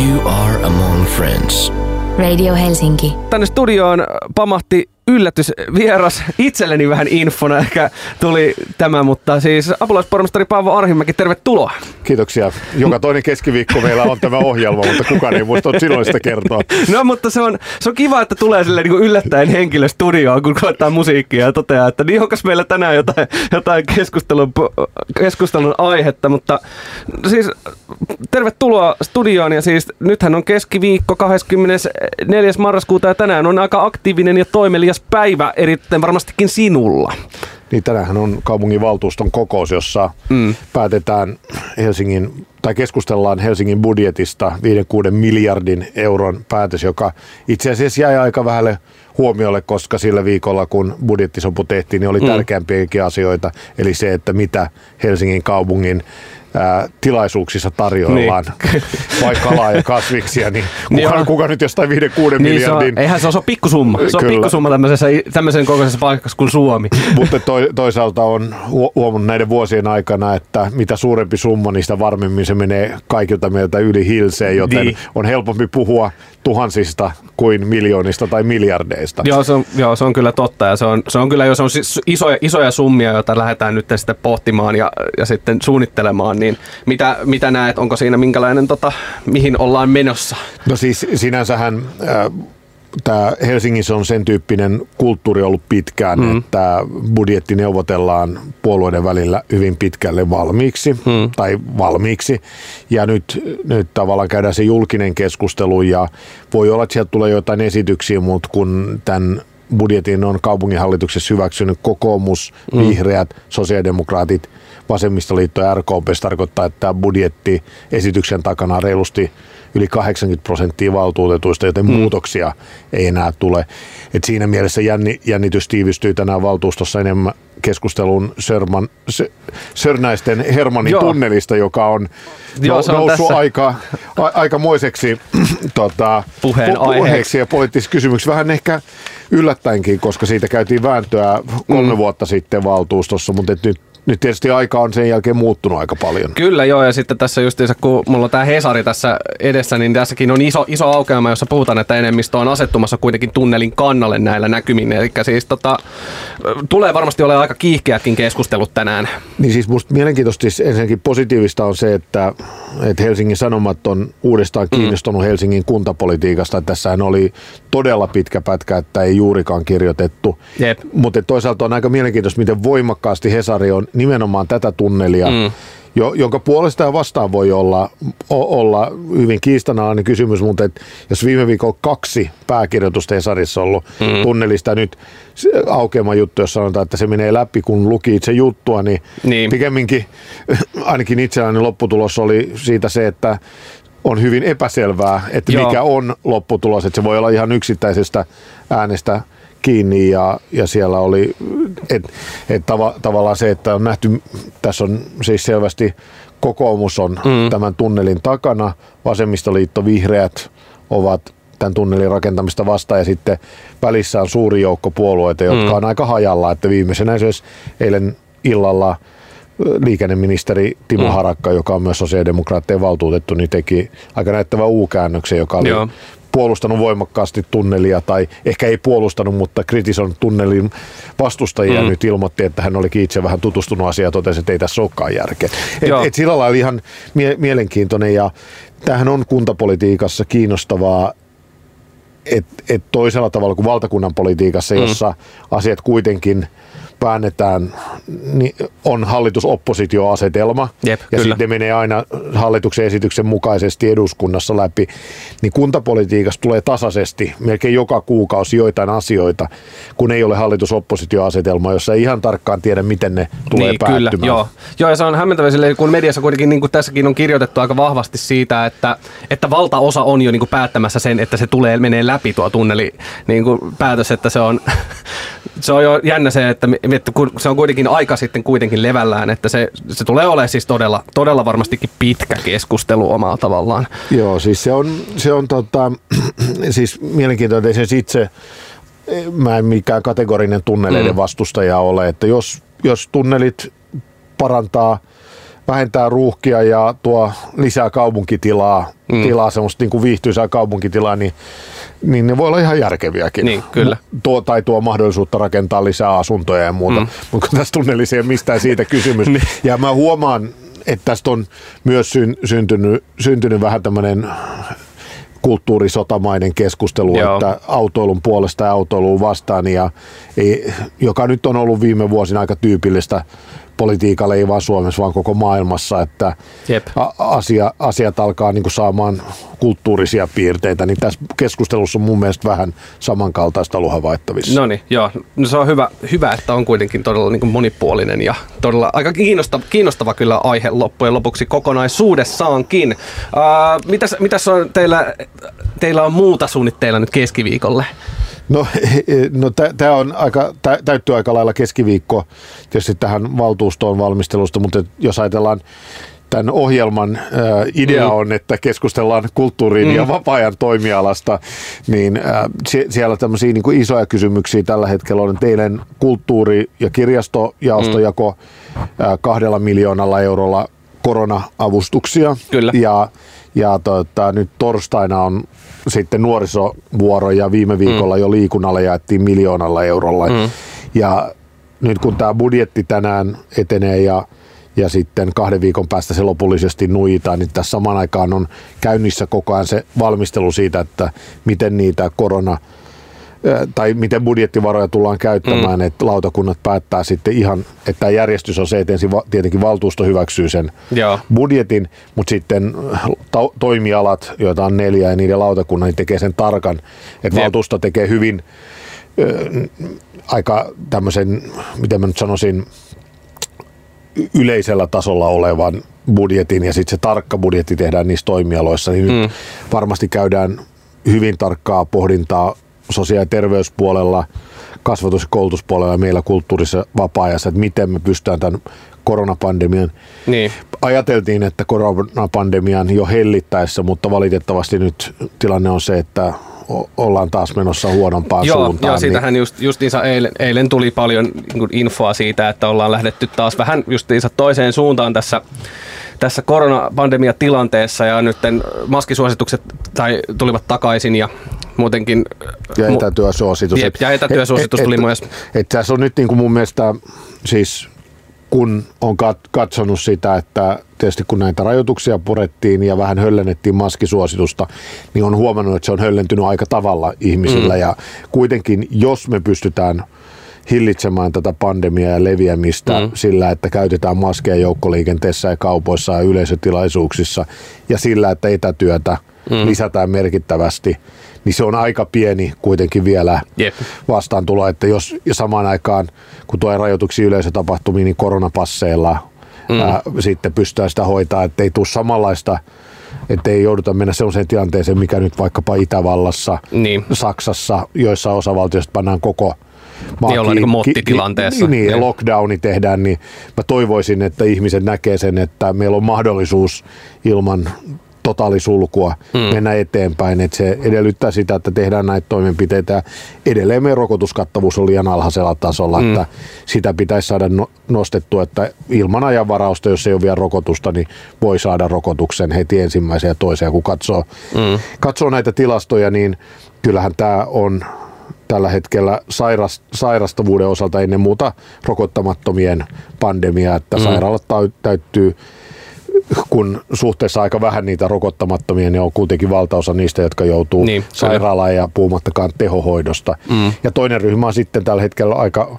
You are among friends. Radio Helsinki. Tänne studioon pamahti yllätysvieras. Itselleni vähän infona ehkä tuli tämä, mutta siis apulaispormestari Paavo Arhimäki, tervetuloa. Kiitoksia. Joka toinen keskiviikko meillä on tämä ohjelma, mutta kukaan ei muista silloin sitä kertoa. No mutta se on, se on kiva, että tulee sille niin yllättäen henkilö studioon, kun koettaa musiikkia ja toteaa, että niin onkas meillä tänään jotain, jotain keskustelun, keskustelun aihetta, mutta siis tervetuloa studioon ja siis nythän on keskiviikko 24. marraskuuta ja tänään on aika aktiivinen ja toimelias päivä erittäin varmastikin sinulla. Niin tänähän on kaupunginvaltuuston kokous, jossa mm. päätetään Helsingin, tai keskustellaan Helsingin budjetista 5-6 miljardin euron päätös, joka itse asiassa jäi aika vähälle huomiolle, koska sillä viikolla, kun budjettisopu tehtiin, niin oli mm. tärkeämpiäkin asioita, eli se, että mitä Helsingin kaupungin ää, tilaisuuksissa tarjoillaan niin. vaikka kalaa ja kasviksia, niin kuka, niin kuka nyt jostain 5-6 niin miljardin... Se on, eihän se on, se on pikkusumma. Se on Kyllä. pikkusumma tämmöisessä, tämmöisen kokoisessa paikassa kuin Suomi. Mutta to, toisaalta on huomannut näiden vuosien aikana, että mitä suurempi summa, niin sitä varmemmin se menee kaikilta meiltä yli hilseen, joten niin. on helpompi puhua tuhansista kuin miljoonista tai miljardeista. Joo, se on, joo, se on kyllä totta ja se on, se on kyllä, jos on siis isoja, isoja summia, joita lähdetään nyt sitten pohtimaan ja, ja sitten suunnittelemaan, niin mitä, mitä näet, onko siinä minkälainen, tota, mihin ollaan menossa? No siis sinänsähän... Äh, tämä Helsingissä on sen tyyppinen kulttuuri ollut pitkään, mm. että budjetti neuvotellaan puolueiden välillä hyvin pitkälle valmiiksi mm. tai valmiiksi. Ja nyt, nyt tavallaan käydään se julkinen keskustelu ja voi olla, että sieltä tulee jotain esityksiä, mutta kun tämän budjetin on kaupunginhallituksessa hyväksynyt kokoomus, mm. vihreät, sosiaalidemokraatit, vasemmistoliitto ja RKP, se tarkoittaa, että tämä budjetti esityksen takana on reilusti yli 80 prosenttia valtuutetuista, joten mm. muutoksia ei enää tule. Et siinä mielessä jänni, jännitys tiivistyy tänään valtuustossa enemmän keskustelun Sörman, Sörnäisten Hermannin Joo. tunnelista, joka on, Joo, se on noussut tässä. aika, a, aikamoiseksi tota, puheen puheeksi ja poliittisiksi kysymyksiä. Vähän ehkä yllättäenkin, koska siitä käytiin vääntöä kolme mm. vuotta sitten valtuustossa, mutta nyt nyt tietysti aika on sen jälkeen muuttunut aika paljon. Kyllä joo, ja sitten tässä justiinsa, kun mulla on tämä Hesari tässä edessä, niin tässäkin on iso, iso aukeama, jossa puhutaan, että enemmistö on asettumassa kuitenkin tunnelin kannalle näillä näkymin. Eli siis tota, tulee varmasti olemaan aika kiihkeätkin keskustelut tänään. Niin siis musta mielenkiintoista siis ensinnäkin positiivista on se, että, että Helsingin Sanomat on uudestaan mm. kiinnostunut mm. Helsingin kuntapolitiikasta. Tässähän oli todella pitkä pätkä, että ei juurikaan kirjoitettu. Jep. Mutta toisaalta on aika mielenkiintoista, miten voimakkaasti Hesari on nimenomaan tätä tunnelia, mm. jo, jonka puolesta ja vastaan voi olla, o, olla hyvin kiistanalainen kysymys, mutta et, jos viime viikolla kaksi pääkirjoitusta Hesarissa ollut mm. tunnelista nyt aukeama juttu, jos sanotaan, että se menee läpi, kun luki itse juttua, niin, niin. pikemminkin ainakin itselläni lopputulos oli siitä se, että on hyvin epäselvää, että Joo. mikä on lopputulos, että se voi olla ihan yksittäisestä äänestä kiinni ja, ja siellä oli et, et tava, tavallaan se, että on nähty, tässä on siis selvästi kokoomus on mm. tämän tunnelin takana, vasemmistoliitto, vihreät ovat tämän tunnelin rakentamista vastaan ja sitten välissä on suuri joukko puolueita, jotka mm. on aika hajalla, että viimeisenä esimerkiksi eilen illalla liikenneministeri Timo mm. Harakka, joka on myös sosiaalidemokraattien valtuutettu, niin teki aika näyttävän U-käännöksen, joka oli Joo puolustanut voimakkaasti tunnelia, tai ehkä ei puolustanut, mutta kritisoinut tunnelin vastustajia mm. nyt ilmoitti, että hän olikin itse vähän tutustunut asiaan ja totesi, että ei tässä olekaan järkeä. Et, et sillä lailla ihan mie- mielenkiintoinen ja tämähän on kuntapolitiikassa kiinnostavaa, että et toisella tavalla kuin valtakunnan politiikassa, mm. jossa asiat kuitenkin – väännetään, niin on hallitus-oppositioasetelma Jep, ja kyllä. sitten menee aina hallituksen esityksen mukaisesti eduskunnassa läpi, niin kuntapolitiikassa tulee tasaisesti melkein joka kuukausi joitain asioita, kun ei ole hallitus-oppositioasetelma, jossa ei ihan tarkkaan tiedä, miten ne tulee niin, päättymään. Kyllä, joo. joo, ja se on hämmentävä sille, kun mediassa kuitenkin, niin kuin tässäkin on kirjoitettu aika vahvasti siitä, että, että valtaosa on jo niin kuin päättämässä sen, että se tulee menee läpi tuo tunneli niin kuin päätös, että se on, se on jo jännä se, että että kun se on kuitenkin aika sitten kuitenkin levällään, että se, se tulee olemaan siis todella, todella varmastikin pitkä keskustelu omalla tavallaan. Joo, siis se on, se on tota, siis mielenkiintoinen, että itse mä en mikään kategorinen tunneleiden mm. vastustaja ole, että jos, jos tunnelit parantaa vähentää ruuhkia ja tuo lisää kaupunkitilaa, mm. tilaa semmoista niin kuin viihtyisää kaupunkitilaa, niin, niin ne voi olla ihan järkeviäkin. Niin, kyllä. Tuo, tai tuo mahdollisuutta rakentaa lisää asuntoja ja muuta, mm. mutta tässä tunnelissa ei mistään siitä kysymys. niin. Ja mä huomaan, että tästä on myös syn, syntynyt, syntynyt vähän tämmöinen kulttuurisotamainen keskustelu, Joo. että autoilun puolesta ja autoilun vastaan, ja ei, joka nyt on ollut viime vuosina aika tyypillistä politiikalle, ei vain Suomessa, vaan koko maailmassa, että Jep. Asia, asiat alkaa niin saamaan kulttuurisia piirteitä, niin tässä keskustelussa on mun mielestä vähän samankaltaista ollut havaittavissa. No niin, joo. No se on hyvä, hyvä, että on kuitenkin todella niin monipuolinen ja todella aika kiinnostava, kiinnostava kyllä aihe loppujen lopuksi kokonaisuudessaankin. Uh, mitäs, mitäs on teillä, teillä on muuta suunnitteilla nyt keskiviikolle? No, no tämä on aika, täyttyy aika lailla keskiviikko tietysti tähän valtuustoon valmistelusta, mutta jos ajatellaan tämän ohjelman äh, idea mm. on, että keskustellaan kulttuurin mm. ja vapaa-ajan toimialasta, niin äh, siellä tämmöisiä niin kuin isoja kysymyksiä tällä hetkellä on, teidän kulttuuri- ja kirjastojaosto mm. jako äh, kahdella miljoonalla eurolla korona-avustuksia. Kyllä. Ja, ja tota, nyt torstaina on sitten nuorisovuoro ja viime viikolla mm. jo liikunnalle jaettiin miljoonalla eurolla. Mm. Ja nyt kun tämä budjetti tänään etenee ja, ja sitten kahden viikon päästä se lopullisesti nuijitaan, niin tässä samaan aikaan on käynnissä koko ajan se valmistelu siitä, että miten niitä korona- tai miten budjettivaroja tullaan käyttämään, mm. että lautakunnat päättää sitten ihan, että tämä järjestys on se, että ensin tietenkin valtuusto hyväksyy sen Joo. budjetin, mutta sitten to- toimialat, joita on neljä ja niiden lautakunnan, niin tekee sen tarkan, että Jep. valtuusto tekee hyvin ö, aika tämmöisen, miten mä nyt sanoisin, yleisellä tasolla olevan budjetin ja sitten se tarkka budjetti tehdään niissä toimialoissa, niin mm. nyt varmasti käydään hyvin tarkkaa pohdintaa sosiaali- ja terveyspuolella, kasvatus- ja koulutuspuolella ja meillä kulttuurissa vapaa-ajassa, että miten me pystytään tämän koronapandemian. Niin. Ajateltiin, että koronapandemian jo hellittäessä, mutta valitettavasti nyt tilanne on se, että ollaan taas menossa huonompaan joo, suuntaan. Joo, niin- siitähän niin... just, justiinsa eilen, eilen tuli paljon niin infoa siitä, että ollaan lähdetty taas vähän justiinsa toiseen suuntaan tässä tässä koronapandemiatilanteessa ja nyt maskisuositukset tai tulivat takaisin ja muutenkin... Ja etätyösuositus. Jep, ja etätyösuositus et, tuli et, myös. Et, et tässä on nyt niin kuin mun mielestä siis kun on katsonut sitä, että tietysti kun näitä rajoituksia purettiin ja vähän höllennettiin maskisuositusta, niin on huomannut, että se on höllentynyt aika tavalla ihmisillä. Mm. Ja kuitenkin, jos me pystytään hillitsemään tätä pandemiaa ja leviämistä mm. sillä, että käytetään maskeja joukkoliikenteessä ja kaupoissa ja yleisötilaisuuksissa ja sillä, että etätyötä mm. lisätään merkittävästi, niin se on aika pieni kuitenkin vielä yep. vastaantulo, että jos ja samaan aikaan, kun tuo rajoituksia yleisötapahtumiin, niin koronapasseilla mm. ää, sitten pystytään sitä hoitaa, että ei tule samanlaista että ei jouduta mennä sellaiseen tilanteeseen, mikä nyt vaikkapa Itävallassa, niin. Saksassa, joissa osavaltioista pannaan koko maa niin ollaan niin mottitilanteessa. Niin, niin, ja lockdowni tehdään, niin mä toivoisin, että ihmiset näkee sen, että meillä on mahdollisuus ilman totaalisulkua hmm. mennä eteenpäin. Että se edellyttää sitä, että tehdään näitä toimenpiteitä. Edelleen meidän rokotuskattavuus on liian alhaisella tasolla, hmm. että sitä pitäisi saada no, nostettua, että ilman ajanvarausta, jos ei ole vielä rokotusta, niin voi saada rokotuksen heti ensimmäisen ja toisen. Kun katsoo, hmm. katsoo näitä tilastoja, niin kyllähän tämä on tällä hetkellä sairas, sairastavuuden osalta ennen muuta rokottamattomien pandemia, että mm. sairaalat täyttyy kun suhteessa aika vähän niitä rokottamattomia, niin on kuitenkin valtaosa niistä, jotka joutuu niin, sairaalaan ja puhumattakaan tehohoidosta. Mm. Ja toinen ryhmä on sitten tällä hetkellä aika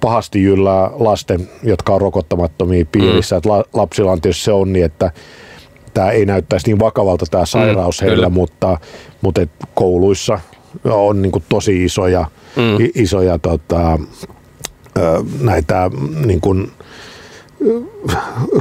pahasti yllä lasten, jotka on rokottamattomia piirissä. Mm. Että lapsilla on tietysti se onni, että tämä ei näyttäisi niin vakavalta tämä sairaus mm, heillä, mutta, mutta et kouluissa on niin kuin tosi isoja, mm. isoja tota, näitä niin kuin,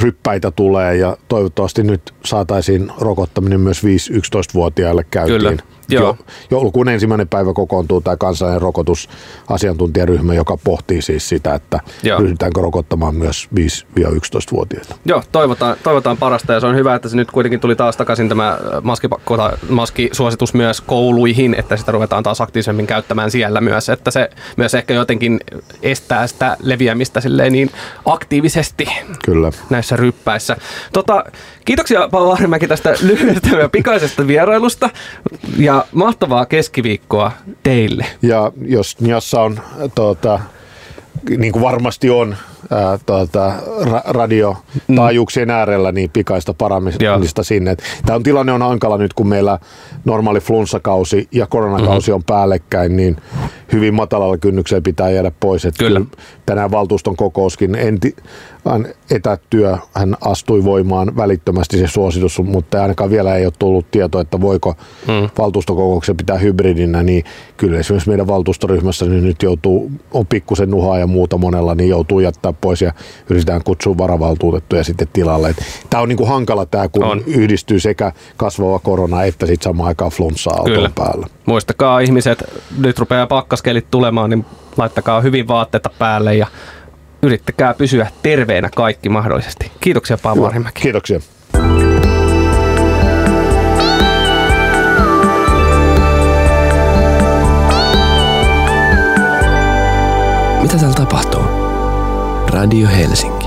ryppäitä tulee ja toivottavasti nyt saataisiin rokottaminen myös 5-11-vuotiaille käyntiin. Kyllä. Joo. Jo, joulukuun ensimmäinen päivä kokoontuu tämä kansallinen rokotusasiantuntijaryhmä, joka pohtii siis sitä, että Joo. ryhdytäänkö rokottamaan myös 5-11-vuotiaita. Joo, toivotaan, toivotaan parasta ja se on hyvä, että se nyt kuitenkin tuli taas takaisin tämä maskipakko, maskisuositus myös kouluihin, että sitä ruvetaan taas aktiivisemmin käyttämään siellä myös, että se myös ehkä jotenkin estää sitä leviämistä silleen niin aktiivisesti Kyllä. näissä ryppäissä. Tota, kiitoksia Paavo Ahrimäki tästä lyhyestä ja pikaisesta vierailusta ja mahtavaa keskiviikkoa teille. Ja jos Niassa on, tuota, niin kuin varmasti on, ää, tuota, ra- radiotaajuuksien äärellä, niin pikaista paramista sinne. Tämä on tilanne on hankala nyt, kun meillä normaali flunssakausi ja koronakausi Mhm. on päällekkäin, niin hyvin matalalla kynnyksellä pitää jäädä pois. Että Kyllä. tänään valtuuston kokouskin, enti, etätyö, hän astui voimaan välittömästi se suositus, mutta ainakaan vielä ei ole tullut tieto, että voiko Mm. valtuustokokouksen pitää hybridinä, niin kyllä esimerkiksi meidän valtuustoryhmässä niin nyt joutuu, on pikkusen nuhaa ja muuta monella, niin joutuu jättää pois ja yritetään kutsua varavaltuutettuja sitten tilalle. Tämä on niin kuin hankala tämä, kun On. yhdistyy sekä kasvava korona että sitten samaan aikaan flunssaa Kyllä. auton päällä. Muistakaa ihmiset, nyt rupeaa pakkaskelit tulemaan, niin laittakaa hyvin vaatteita päälle ja yrittäkää pysyä terveenä kaikki mahdollisesti. Kiitoksia Paavo. Kiitoksia. Mitä täällä tapahtuu? Radio Helsinki.